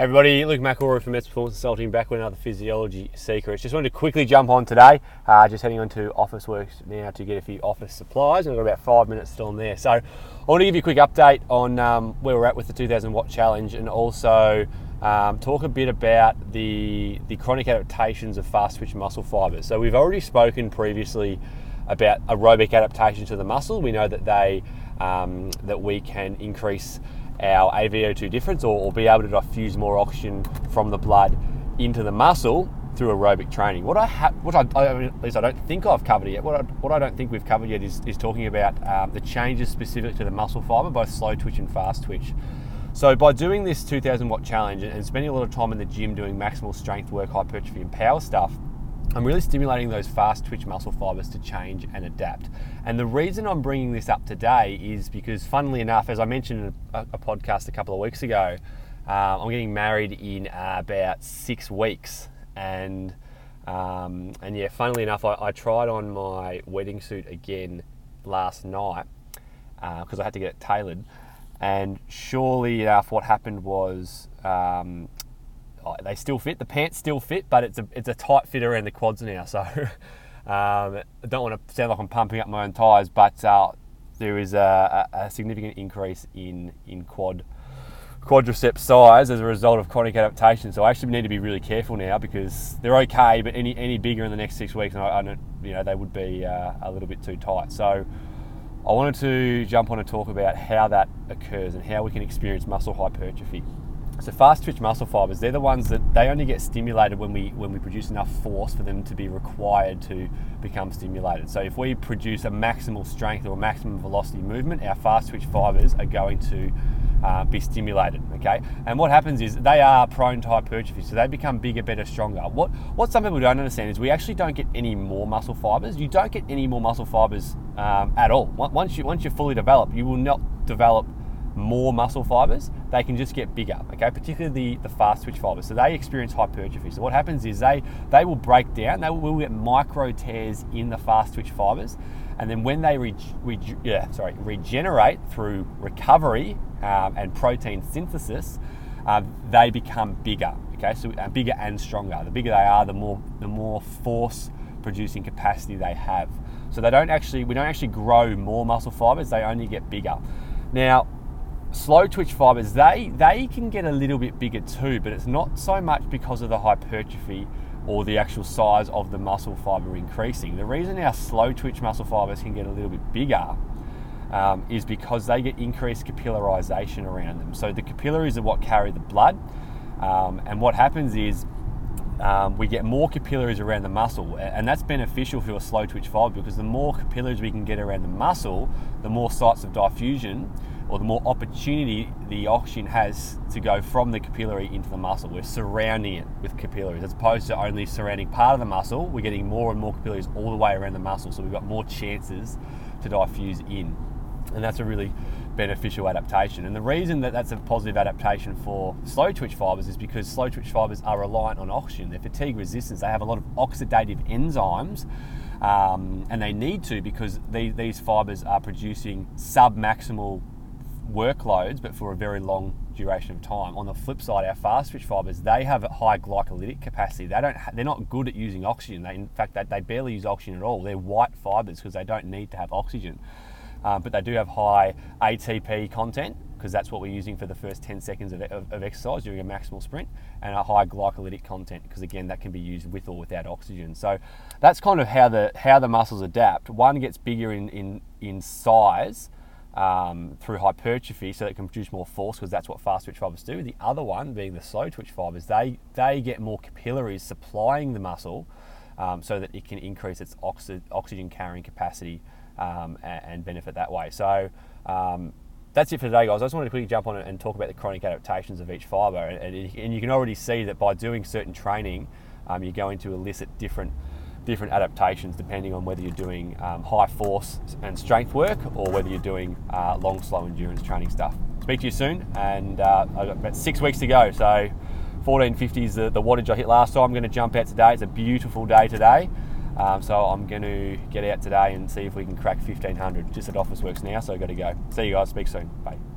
Everybody, Luke McElroy from Mets Performance Consulting back with another Physiology Secrets. Just wanted to quickly jump on today. Uh, just heading on to Officeworks now to get a few office supplies. I've got about five minutes still in there. So I want to give you a quick update on um, where we're at with the 2000 Watt Challenge and also um, talk a bit about the, the chronic adaptations of fast twitch muscle fibers. So we've already spoken previously about aerobic adaptation to the muscle. We know that they um, that we can increase our AVO2 difference or, or be able to diffuse more oxygen from the blood into the muscle through aerobic training. What I ha- what I, I mean, at least I don't think I've covered yet. What I, what I don't think we've covered yet is, is talking about um, the changes specific to the muscle fiber, both slow twitch and fast twitch. So by doing this 2000 watt challenge and spending a lot of time in the gym doing maximal strength work, hypertrophy, and power stuff, I'm really stimulating those fast twitch muscle fibers to change and adapt. And the reason I'm bringing this up today is because, funnily enough, as I mentioned in a, podcast a couple of weeks ago, uh, I'm getting married in uh, about six weeks. And um, and yeah, funnily enough, I, I, tried on my wedding suit again last night because uh, I had to get it tailored. And surely enough, what happened was um, they still fit. The pants still fit, but it's a it's a tight fit around the quads now. So um, I don't want to sound like I'm pumping up my own tyres, but uh, there is a, a, significant increase in in quad quadricep size as a result of chronic adaptation. So I actually need to be really careful now because they're okay, but any any bigger in the next six weeks, and I, I don't, you know, they would be uh, a little bit too tight. So I wanted to jump on and talk about how that occurs and how we can experience muscle hypertrophy. So fast twitch muscle fibers, they're the ones that they only get stimulated when we when we produce enough force for them to be required to become stimulated. So if we produce a maximal strength or maximum velocity movement, our fast twitch fibers are going to uh, be stimulated. Okay, and what happens is they are prone to hypertrophy, so they become bigger, better, stronger. What what some people don't understand is we actually don't get any more muscle fibers. You don't get any more muscle fibers um, at all. Once you once you're fully developed, you will not develop more muscle fibers, they can just get bigger, okay? Particularly the, the fast twitch fibers. So they experience hypertrophy. So what happens is they, they will break down, they will get micro tears in the fast twitch fibers. And then when they re, re, yeah, sorry, regenerate through recovery um, and protein synthesis, uh, they become bigger, okay? So uh, bigger and stronger. The bigger they are, the more, the more force producing capacity they have. So they don't actually, we don't actually grow more muscle fibers, they only get bigger. Now, slow twitch fibers, they, they can get a little bit bigger too, but it's not so much because of the hypertrophy or the actual size of the muscle fiber increasing. The reason our slow twitch muscle fibers can get a little bit bigger um, is because they get increased capillarization around them. So the capillaries are what carry the blood, um, and what happens is um, we get more capillaries around the muscle, and that's beneficial for a slow twitch fiber because the more capillaries we can get around the muscle, the more sites of diffusion or the more opportunity the oxygen has to go from the capillary into the muscle. We're surrounding it with capillaries as opposed to only surrounding part of the muscle. We're getting more and more capillaries all the way around the muscle, so we've got more chances to diffuse in. And that's a really beneficial adaptation. And the reason that that's a positive adaptation for slow twitch fibers is because slow twitch fibers are reliant on oxygen. They're fatigue resistant. They have a lot of oxidative enzymes um, and they need to because they, these fibers are producing sub-maximal workloads, but for a very long duration of time. On the flip side, our fast twitch fibers they have a high glycolytic capacity. They don't. They're not good at using oxygen. They, in fact, they, they barely use oxygen at all. They're white fibers because they don't need to have oxygen, um, but they do have high ATP content because that's what we're using for the first 10 seconds of, of, of, exercise during a maximal sprint, and a high glycolytic content because again that can be used with or without oxygen. So that's kind of how the how the muscles adapt. One gets bigger in in, in size um, through hypertrophy so that it can produce more force because that's what fast twitch fibers do. The other one, being the slow twitch fibers, they, they get more capillaries supplying the muscle um, so that it can increase its oxy- oxygen carrying capacity um, and, and, benefit that way. So um, that's it for today, guys. I just wanted to quickly jump on and talk about the chronic adaptations of each fiber. And, and you can already see that by doing certain training, um, you're going to elicit different different adaptations depending on whether you're doing um, high force and strength work or whether you're doing uh, long, slow endurance training stuff. Speak to you soon, and uh, I've got about six weeks to go. So 1450 is the, the wattage I hit last time. I'm going to jump out today. It's a beautiful day today. Um, so I'm going to get out today and see if we can crack 1500 just at Officeworks now. So I've got to go. See you guys. Speak soon. Bye.